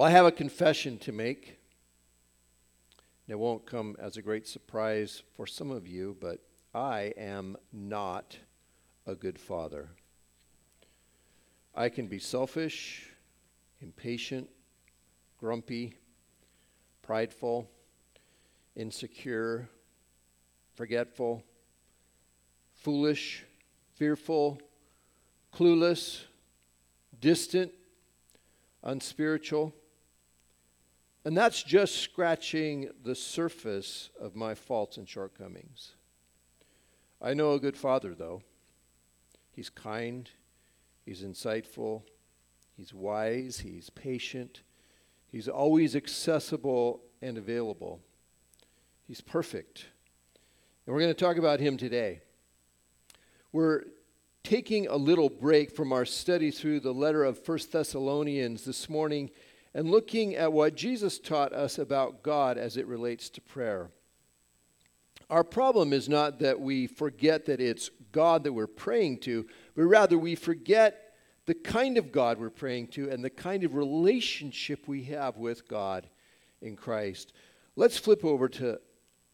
Well, I have a confession to make. It won't come as a great surprise for some of you, but I am not a good father. I can be selfish, impatient, grumpy, prideful, insecure, forgetful, foolish, fearful, clueless, distant, unspiritual. And that's just scratching the surface of my faults and shortcomings. I know a good father, though. He's kind, he's insightful, he's wise, he's patient, he's always accessible and available. He's perfect. And we're going to talk about him today. We're taking a little break from our study through the letter of First Thessalonians this morning and looking at what Jesus taught us about God as it relates to prayer. Our problem is not that we forget that it's God that we're praying to, but rather we forget the kind of God we're praying to and the kind of relationship we have with God in Christ. Let's flip over to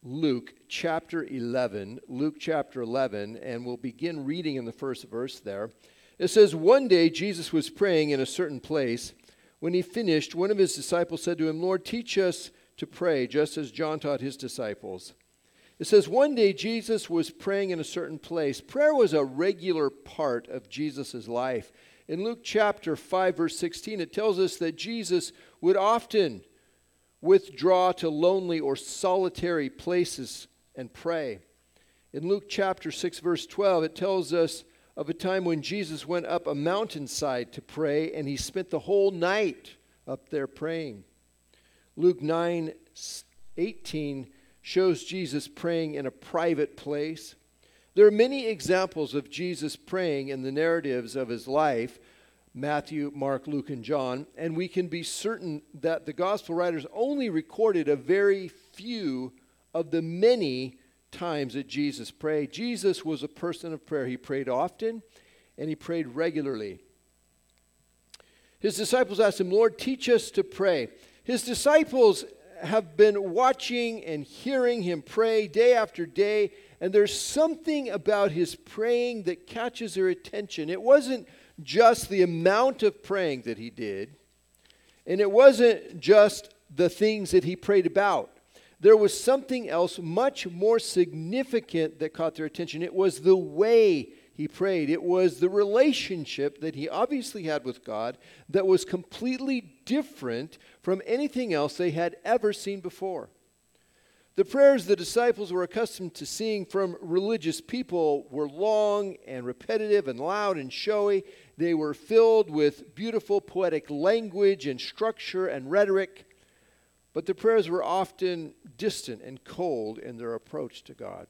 Luke chapter 11. Luke chapter 11, and we'll begin reading in the first verse there. It says, One day Jesus was praying in a certain place. When he finished, one of his disciples said to him, Lord, teach us to pray, just as John taught his disciples. It says, One day Jesus was praying in a certain place. Prayer was a regular part of Jesus' life. In Luke chapter 5, verse 16, it tells us that Jesus would often withdraw to lonely or solitary places and pray. In Luke chapter 6, verse 12, it tells us of a time when Jesus went up a mountainside to pray and he spent the whole night up there praying. Luke 9, 18 shows Jesus praying in a private place. There are many examples of Jesus praying in the narratives of his life, Matthew, Mark, Luke, and John, and we can be certain that the gospel writers only recorded a very few of the many times that Jesus prayed. Jesus was a person of prayer. He prayed often and he prayed regularly. His disciples asked him, Lord, teach us to pray. His disciples have been watching and hearing him pray day after day, and there's something about his praying that catches their attention. It wasn't just the amount of praying that he did, and it wasn't just the things that he prayed about. There was something else much more significant that caught their attention. It was the way he prayed, it was the relationship that he obviously had with God that was completely different from anything else they had ever seen before. The prayers the disciples were accustomed to seeing from religious people were long and repetitive and loud and showy. They were filled with beautiful poetic language and structure and rhetoric. But the prayers were often distant and cold in their approach to God.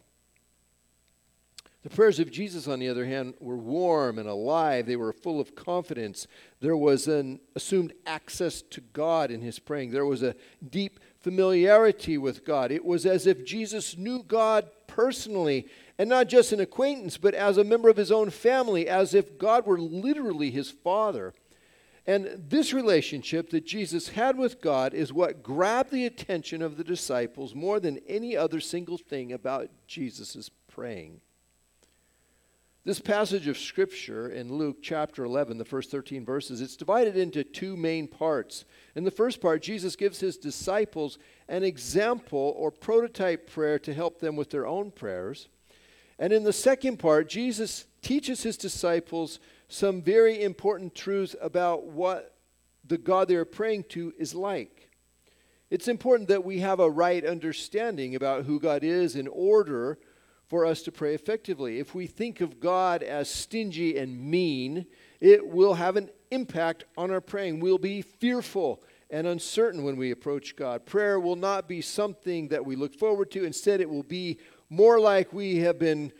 The prayers of Jesus, on the other hand, were warm and alive. They were full of confidence. There was an assumed access to God in his praying. There was a deep familiarity with God. It was as if Jesus knew God personally, and not just an acquaintance, but as a member of his own family, as if God were literally his father. And this relationship that Jesus had with God is what grabbed the attention of the disciples more than any other single thing about Jesus' praying. This passage of Scripture in Luke chapter 11, the first 13 verses, it's divided into two main parts. In the first part, Jesus gives his disciples an example or prototype prayer to help them with their own prayers. And in the second part, Jesus teaches his disciples some very important truths about what the God they are praying to is like. It's important that we have a right understanding about who God is in order for us to pray effectively. If we think of God as stingy and mean, it will have an impact on our praying. We'll be fearful and uncertain when we approach God. Prayer will not be something that we look forward to. Instead, it will be more like we have been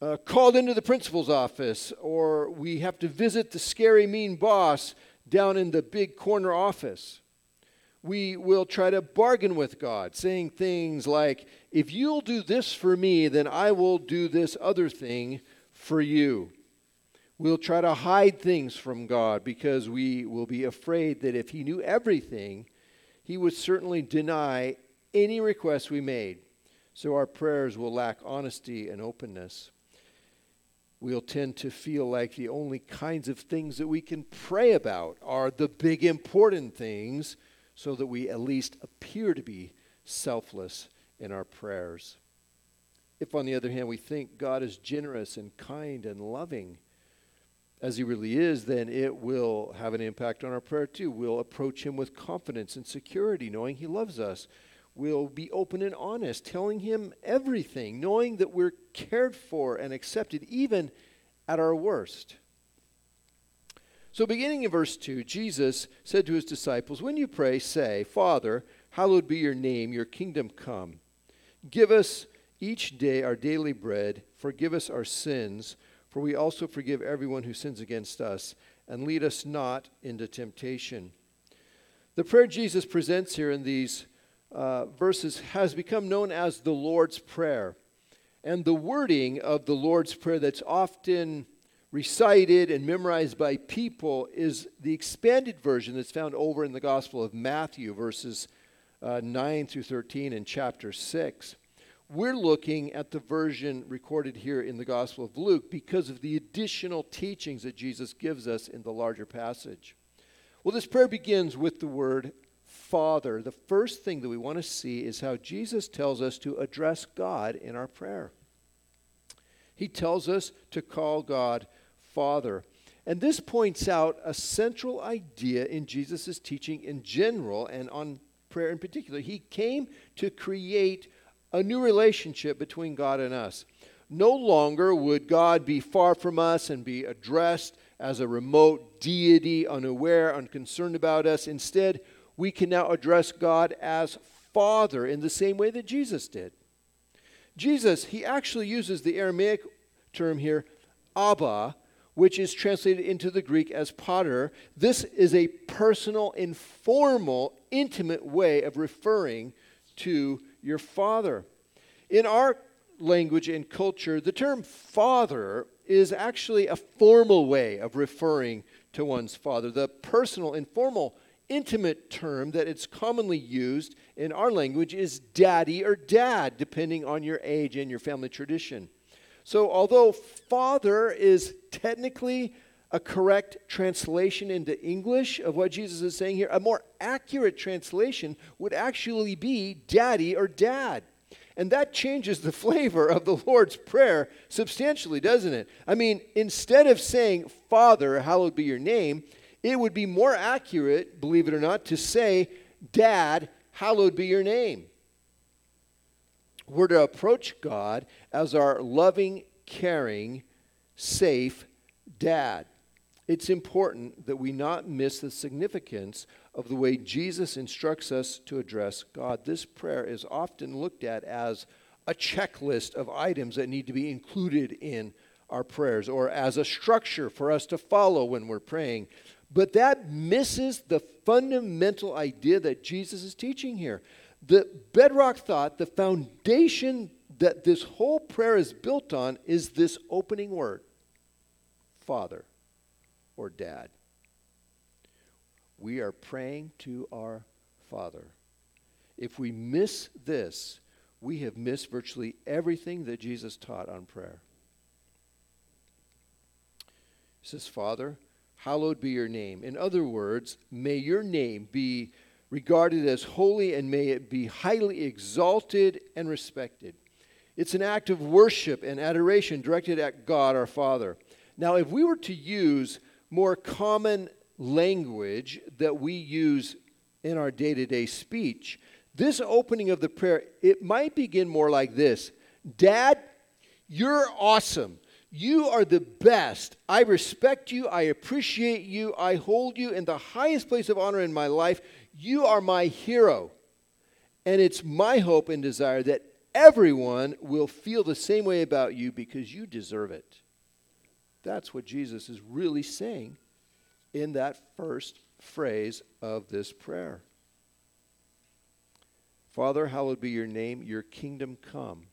uh, called into the principal's office or we have to visit the scary, mean boss down in the big corner office we will try to bargain with God, saying things like, If you'll do this for me, then I will do this other thing for you. We'll try to hide things from God because we will be afraid that if He knew everything, He would certainly deny any request we made. So our prayers will lack honesty and openness. We'll tend to feel like the only kinds of things that we can pray about are the big important things so that we at least appear to be selfless in our prayers. If, on the other hand, we think God is generous and kind and loving, as He really is, then it will have an impact on our prayer too. We'll approach Him with confidence and security, knowing He loves us. We'll be open and honest, telling Him everything, knowing that we're cared for and accepted, even at our worst. So, beginning in verse 2, Jesus said to his disciples, When you pray, say, Father, hallowed be your name, your kingdom come. Give us each day our daily bread. Forgive us our sins, for we also forgive everyone who sins against us. And lead us not into temptation. The prayer Jesus presents here in these uh, verses has become known as the Lord's Prayer. And the wording of the Lord's Prayer that's often recited and memorized by people is the expanded version that's found over in the Gospel of Matthew, verses uh, 9 through 13 in chapter 6. We're looking at the version recorded here in the Gospel of Luke because of the additional teachings that Jesus gives us in the larger passage. Well, this prayer begins with the word Father. The first thing that we want to see is how Jesus tells us to address God in our prayer. He tells us to call God Father. And this points out a central idea in Jesus' teaching in general and on prayer in particular. He came to create a new relationship between God and us. No longer would God be far from us and be addressed as a remote deity, unaware, unconcerned about us. Instead, we can now address God as Father in the same way that Jesus did. Jesus, he actually uses the Aramaic term here, Abba, which is translated into the Greek as pater. This is a personal, informal, intimate way of referring to your father. In our language and culture, the term father is actually a formal way of referring to one's father. The personal, informal, intimate term that it's commonly used in our language is daddy or dad, depending on your age and your family tradition. So, although father is technically a correct translation into English of what Jesus is saying here, a more accurate translation would actually be daddy or dad. And that changes the flavor of the Lord's Prayer substantially, doesn't it? I mean, instead of saying, Father, hallowed be your name, it would be more accurate, believe it or not, to say, Dad, hallowed be your name. We're to approach God as our loving, caring, safe dad. It's important that we not miss the significance of the way Jesus instructs us to address God. This prayer is often looked at as a checklist of items that need to be included in our prayers or as a structure for us to follow when we're praying. But that misses the fundamental idea that Jesus is teaching here. The bedrock thought, the foundation that this whole prayer is built on is this opening word Father or Dad. We are praying to our Father. If we miss this, we have missed virtually everything that Jesus taught on prayer. Says, Father, hallowed be your name. In other words, may your name be regarded as holy and may it be highly exalted and respected. It's an act of worship and adoration directed at God our Father. Now, if we were to use more common language that we use in our day to day speech, this opening of the prayer, it might begin more like this Dad, you're awesome. You are the best. I respect you. I appreciate you. I hold you in the highest place of honor in my life. You are my hero. And it's my hope and desire that everyone will feel the same way about you because you deserve it. That's what Jesus is really saying in that first phrase of this prayer. Father, hallowed be your name, your kingdom come.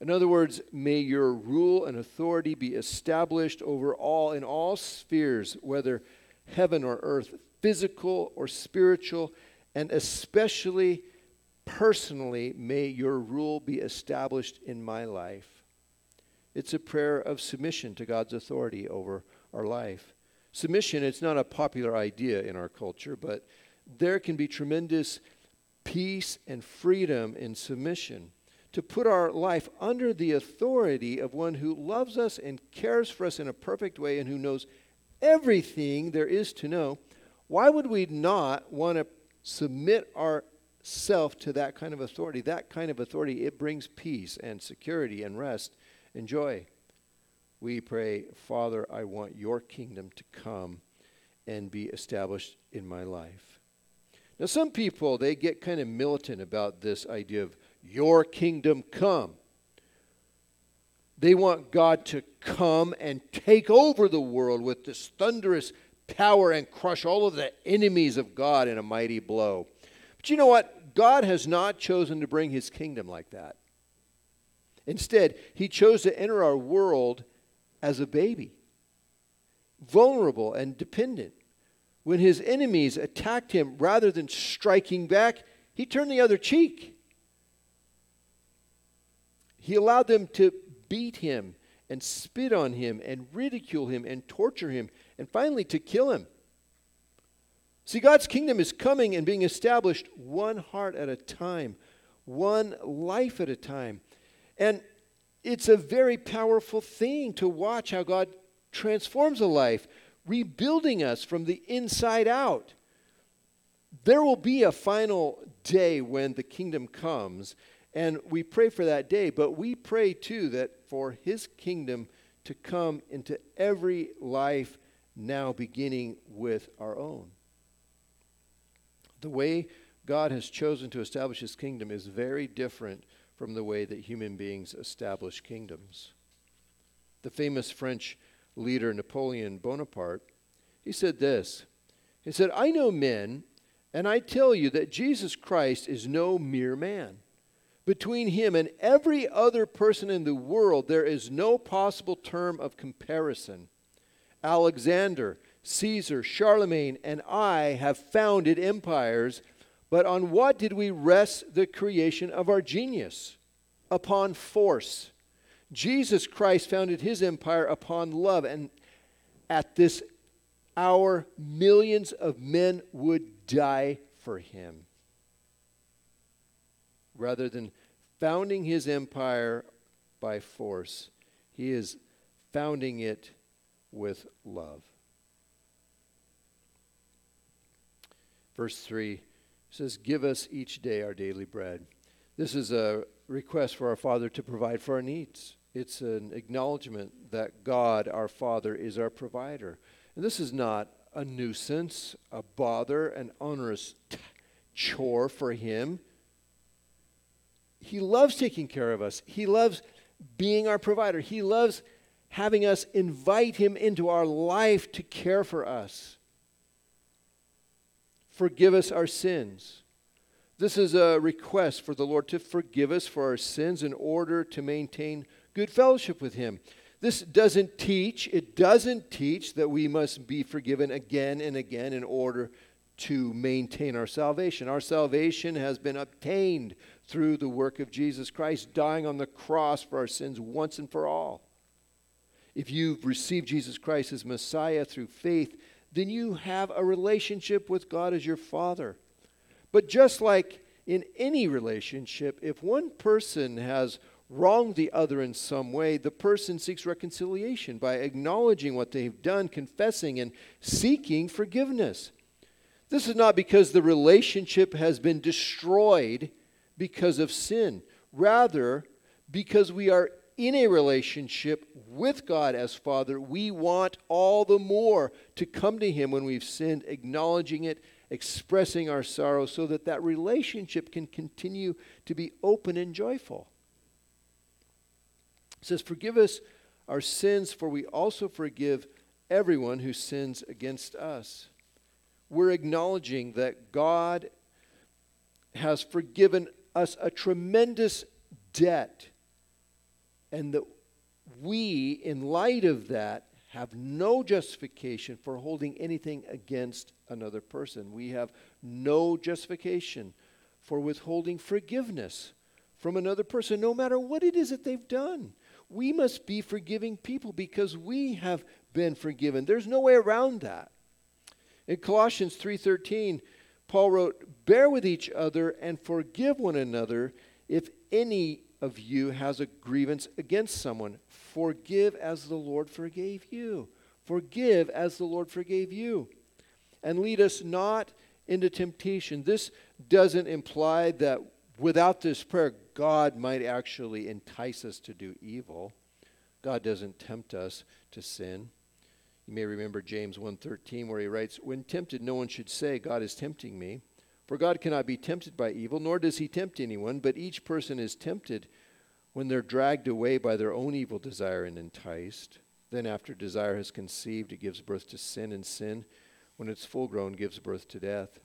In other words, may your rule and authority be established over all in all spheres, whether heaven or earth, physical or spiritual, and especially personally, may your rule be established in my life. It's a prayer of submission to God's authority over our life. Submission, it's not a popular idea in our culture, but there can be tremendous peace and freedom in submission. To put our life under the authority of one who loves us and cares for us in a perfect way and who knows everything there is to know, why would we not want to submit ourself to that kind of authority? That kind of authority, it brings peace and security and rest and joy. We pray, Father, I want your kingdom to come and be established in my life. Now, some people, they get kind of militant about this idea of your kingdom come. They want God to come and take over the world with this thunderous power and crush all of the enemies of God in a mighty blow. But you know what? God has not chosen to bring his kingdom like that. Instead, he chose to enter our world as a baby, vulnerable and dependent. When his enemies attacked him, rather than striking back, he turned the other cheek. He allowed them to beat him and spit on him and ridicule him and torture him and finally to kill him. See, God's kingdom is coming and being established one heart at a time, one life at a time. And it's a very powerful thing to watch how God transforms a life, rebuilding us from the inside out. There will be a final day when the kingdom comes, and we pray for that day, but we pray too that for his kingdom to come into every life now, beginning with our own. The way God has chosen to establish his kingdom is very different from the way that human beings establish kingdoms. The famous French leader Napoleon Bonaparte, he said this. He said, I know men, and I tell you that Jesus Christ is no mere man. Between him and every other person in the world, there is no possible term of comparison. Alexander, Caesar, Charlemagne, and I have founded empires, but on what did we rest the creation of our genius? Upon force. Jesus Christ founded his empire upon love, and at this hour, millions of men would die for him. Rather than founding his empire by force, he is founding it with love. Verse 3 says, Give us each day our daily bread. This is a request for our Father to provide for our needs. It's an acknowledgement that God, our Father, is our provider. And this is not a nuisance, a bother, an onerous t- chore for Him. He loves taking care of us, He loves being our provider, He loves having us invite Him into our life to care for us. Forgive us our sins. This is a request for the Lord to forgive us for our sins in order to maintain good fellowship with Him. This doesn't teach, it doesn't teach that we must be forgiven again and again in order to maintain our salvation. Our salvation has been obtained through the work of Jesus Christ, dying on the cross for our sins once and for all. If you've received Jesus Christ as Messiah through faith, then you have a relationship with God as your Father. But just like in any relationship, if one person has wronged the other in some way, the person seeks reconciliation by acknowledging what they've done, confessing, and seeking forgiveness. This is not because the relationship has been destroyed because of sin. Rather, because we are in a relationship with God as Father, we want all the more to come to Him when we've sinned, acknowledging it, expressing our sorrow, so that that relationship can continue to be open and joyful. It says, Forgive us our sins, for we also forgive everyone who sins against us. We're acknowledging that God has forgiven us a tremendous debt and that we, in light of that, have no justification for holding anything against another person. We have no justification for withholding forgiveness from another person, no matter what it is that they've done. We must be forgiving people because we have been forgiven. There's no way around that. In Colossians 3:13, Paul wrote, "Bear with each other and forgive one another if any of you has a grievance against someone. Forgive as the Lord forgave you. Forgive as the Lord forgave you. And lead us not into temptation." This doesn't imply that without this prayer God might actually entice us to do evil. God doesn't tempt us to sin. You may remember James 1:13 where he writes, "When tempted no one should say, God is tempting me, for God cannot be tempted by evil, nor does he tempt anyone, but each person is tempted when they're dragged away by their own evil desire and enticed. Then after desire has conceived, it gives birth to sin, and sin, when it's full grown, gives birth to death."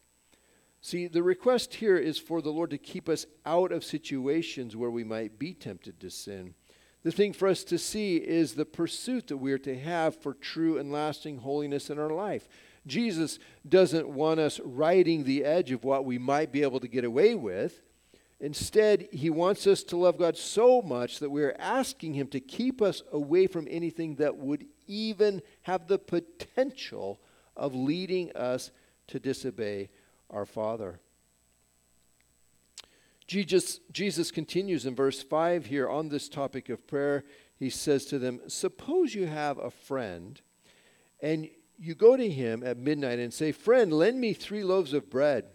See, the request here is for the Lord to keep us out of situations where we might be tempted to sin. The thing for us to see is the pursuit that we are to have for true and lasting holiness in our life. Jesus doesn't want us riding the edge of what we might be able to get away with. Instead, he wants us to love God so much that we are asking him to keep us away from anything that would even have the potential of leading us to disobey our Father. Jesus, Jesus continues in verse 5 here on this topic of prayer. He says to them, Suppose you have a friend, and you go to him at midnight and say, Friend, lend me three loaves of bread.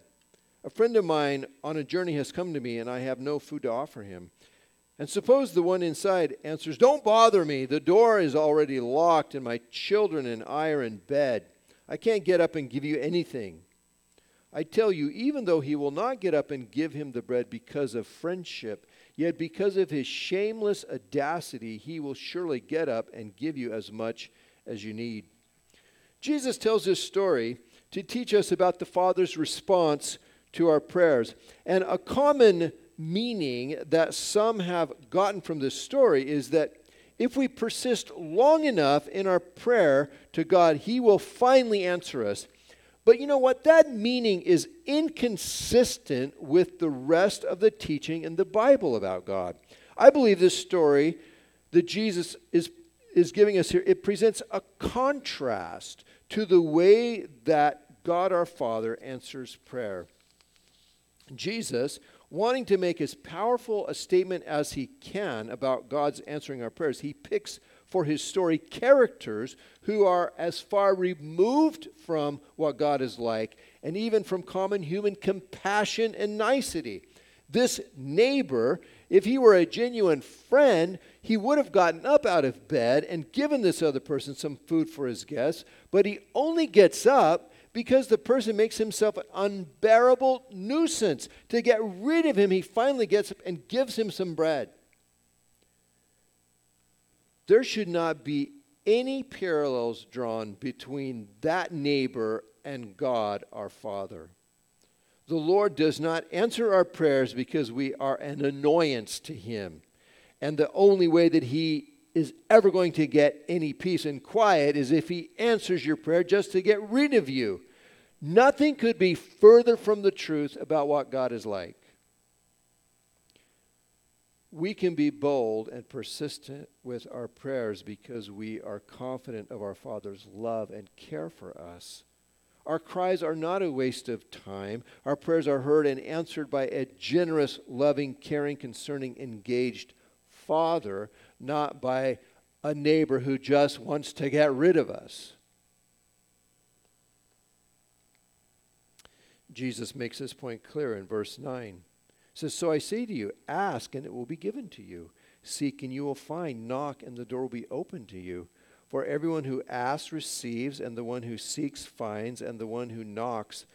A friend of mine on a journey has come to me, and I have no food to offer him. And suppose the one inside answers, Don't bother me. The door is already locked, and my children and I are in bed. I can't get up and give you anything. I tell you, even though he will not get up and give him the bread because of friendship, yet because of his shameless audacity, he will surely get up and give you as much as you need. Jesus tells this story to teach us about the Father's response to our prayers. And a common meaning that some have gotten from this story is that if we persist long enough in our prayer to God, He will finally answer us. But you know what? That meaning is inconsistent with the rest of the teaching in the Bible about God. I believe this story that Jesus is, is giving us here, it presents a contrast to the way that God our Father answers prayer. Jesus, wanting to make as powerful a statement as he can about God's answering our prayers, he picks for his story characters who are as far removed from what God is like and even from common human compassion and nicety. This neighbor, if he were a genuine friend, he would have gotten up out of bed and given this other person some food for his guests, but he only gets up because the person makes himself an unbearable nuisance. To get rid of him, he finally gets up and gives him some bread there should not be any parallels drawn between that neighbor and God our Father. The Lord does not answer our prayers because we are an annoyance to Him. And the only way that He is ever going to get any peace and quiet is if He answers your prayer just to get rid of you. Nothing could be further from the truth about what God is like we can be bold and persistent with our prayers because we are confident of our Father's love and care for us. Our cries are not a waste of time. Our prayers are heard and answered by a generous, loving, caring, concerning, engaged Father, not by a neighbor who just wants to get rid of us. Jesus makes this point clear in verse 9 says, So I say to you, ask and it will be given to you. Seek and you will find. Knock and the door will be opened to you. For everyone who asks receives, and the one who seeks finds, and the one who knocks,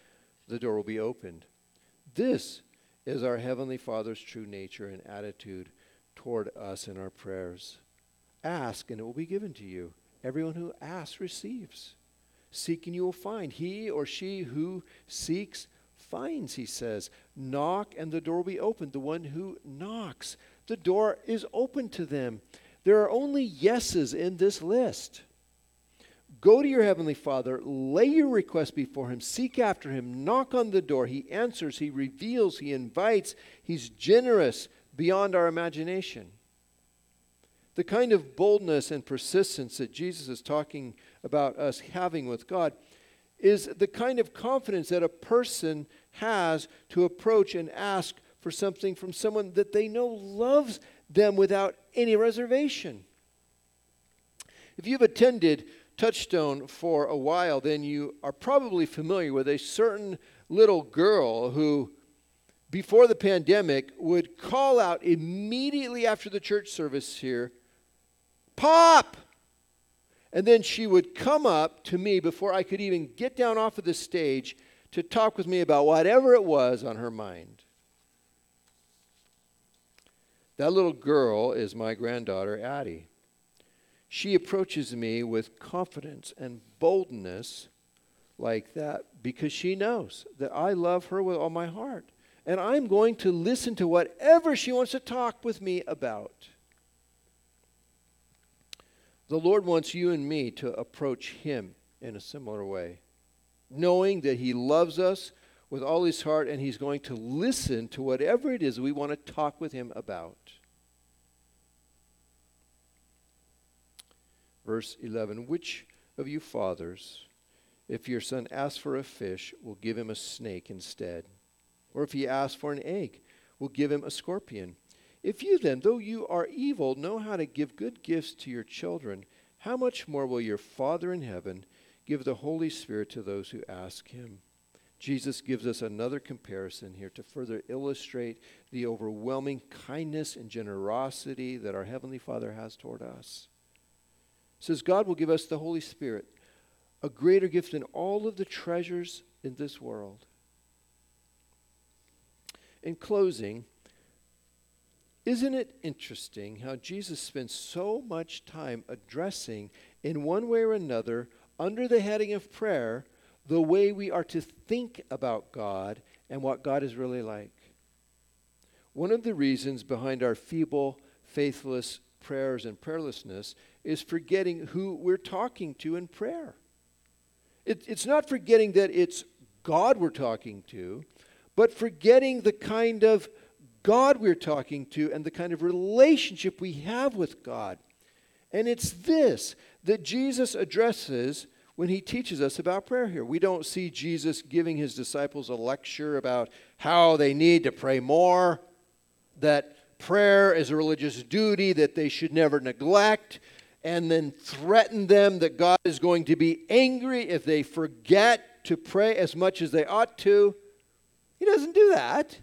the door will be opened. This is our Heavenly Father's true nature and attitude toward us in our prayers. Ask and it will be given to you. Everyone who asks receives. Seek and you will find. He or she who seeks finds, he says. Knock and the door will be opened. The one who knocks, the door is open to them. There are only yeses in this list. Go to your heavenly Father, lay your request before him, seek after him, knock on the door. He answers, he reveals, he invites, he's generous beyond our imagination. The kind of boldness and persistence that Jesus is talking about us having with God is the kind of confidence that a person has to approach and ask for something from someone that they know loves them without any reservation. If you've attended Touchstone for a while, then you are probably familiar with a certain little girl who, before the pandemic, would call out immediately after the church service here, Pop! And then she would come up to me before I could even get down off of the stage to talk with me about whatever it was on her mind. That little girl is my granddaughter, Addie. She approaches me with confidence and boldness like that because she knows that I love her with all my heart. And I'm going to listen to whatever she wants to talk with me about. The Lord wants you and me to approach Him in a similar way, knowing that He loves us with all His heart and He's going to listen to whatever it is we want to talk with Him about. Verse 11 Which of you fathers, if your son asks for a fish, will give him a snake instead? Or if he asks for an egg, will give him a scorpion? If you then, though you are evil, know how to give good gifts to your children, how much more will your Father in heaven give the Holy Spirit to those who ask him? Jesus gives us another comparison here to further illustrate the overwhelming kindness and generosity that our Heavenly Father has toward us. Says God will give us the Holy Spirit, a greater gift than all of the treasures in this world. In closing, isn't it interesting how Jesus spends so much time addressing, in one way or another, under the heading of prayer, the way we are to think about God and what God is really like? One of the reasons behind our feeble, faithless prayers and prayerlessness is forgetting who we're talking to in prayer. It, it's not forgetting that it's God we're talking to, but forgetting the kind of God we're talking to and the kind of relationship we have with God. And it's this that Jesus addresses when he teaches us about prayer here. We don't see Jesus giving his disciples a lecture about how they need to pray more, that prayer is a religious duty that they should never neglect, and then threaten them that God is going to be angry if they forget to pray as much as they ought to. He doesn't do that.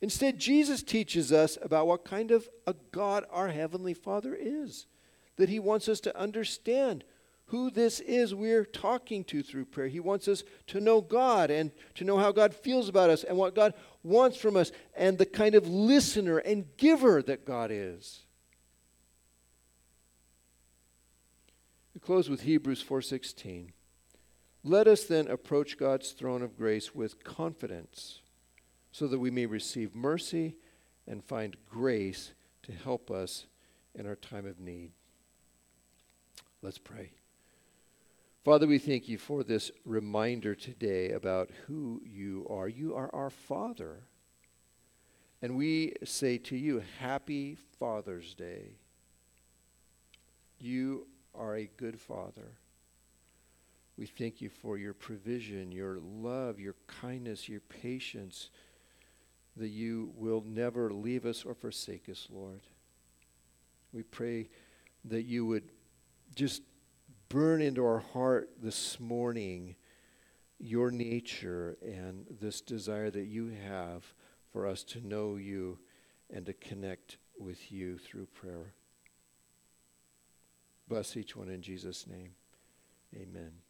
Instead, Jesus teaches us about what kind of a God our Heavenly Father is. That He wants us to understand who this is we're talking to through prayer. He wants us to know God and to know how God feels about us and what God wants from us and the kind of listener and giver that God is. We close with Hebrews 4:16. Let us then approach God's throne of grace with confidence so that we may receive mercy and find grace to help us in our time of need. Let's pray. Father, we thank you for this reminder today about who you are. You are our Father. And we say to you, Happy Father's Day. You are a good Father. We thank you for your provision, your love, your kindness, your patience that you will never leave us or forsake us, Lord. We pray that you would just burn into our heart this morning your nature and this desire that you have for us to know you and to connect with you through prayer. Bless each one in Jesus' name. Amen.